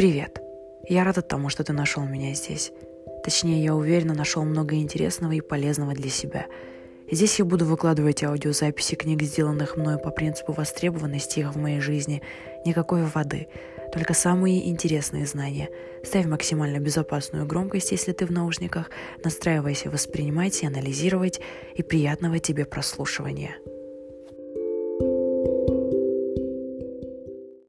Привет! Я рада тому, что ты нашел меня здесь. Точнее, я уверена, нашел много интересного и полезного для себя. Здесь я буду выкладывать аудиозаписи книг, сделанных мною по принципу востребованности их в моей жизни. Никакой воды, только самые интересные знания. Ставь максимально безопасную громкость, если ты в наушниках. Настраивайся воспринимать и анализировать. И приятного тебе прослушивания.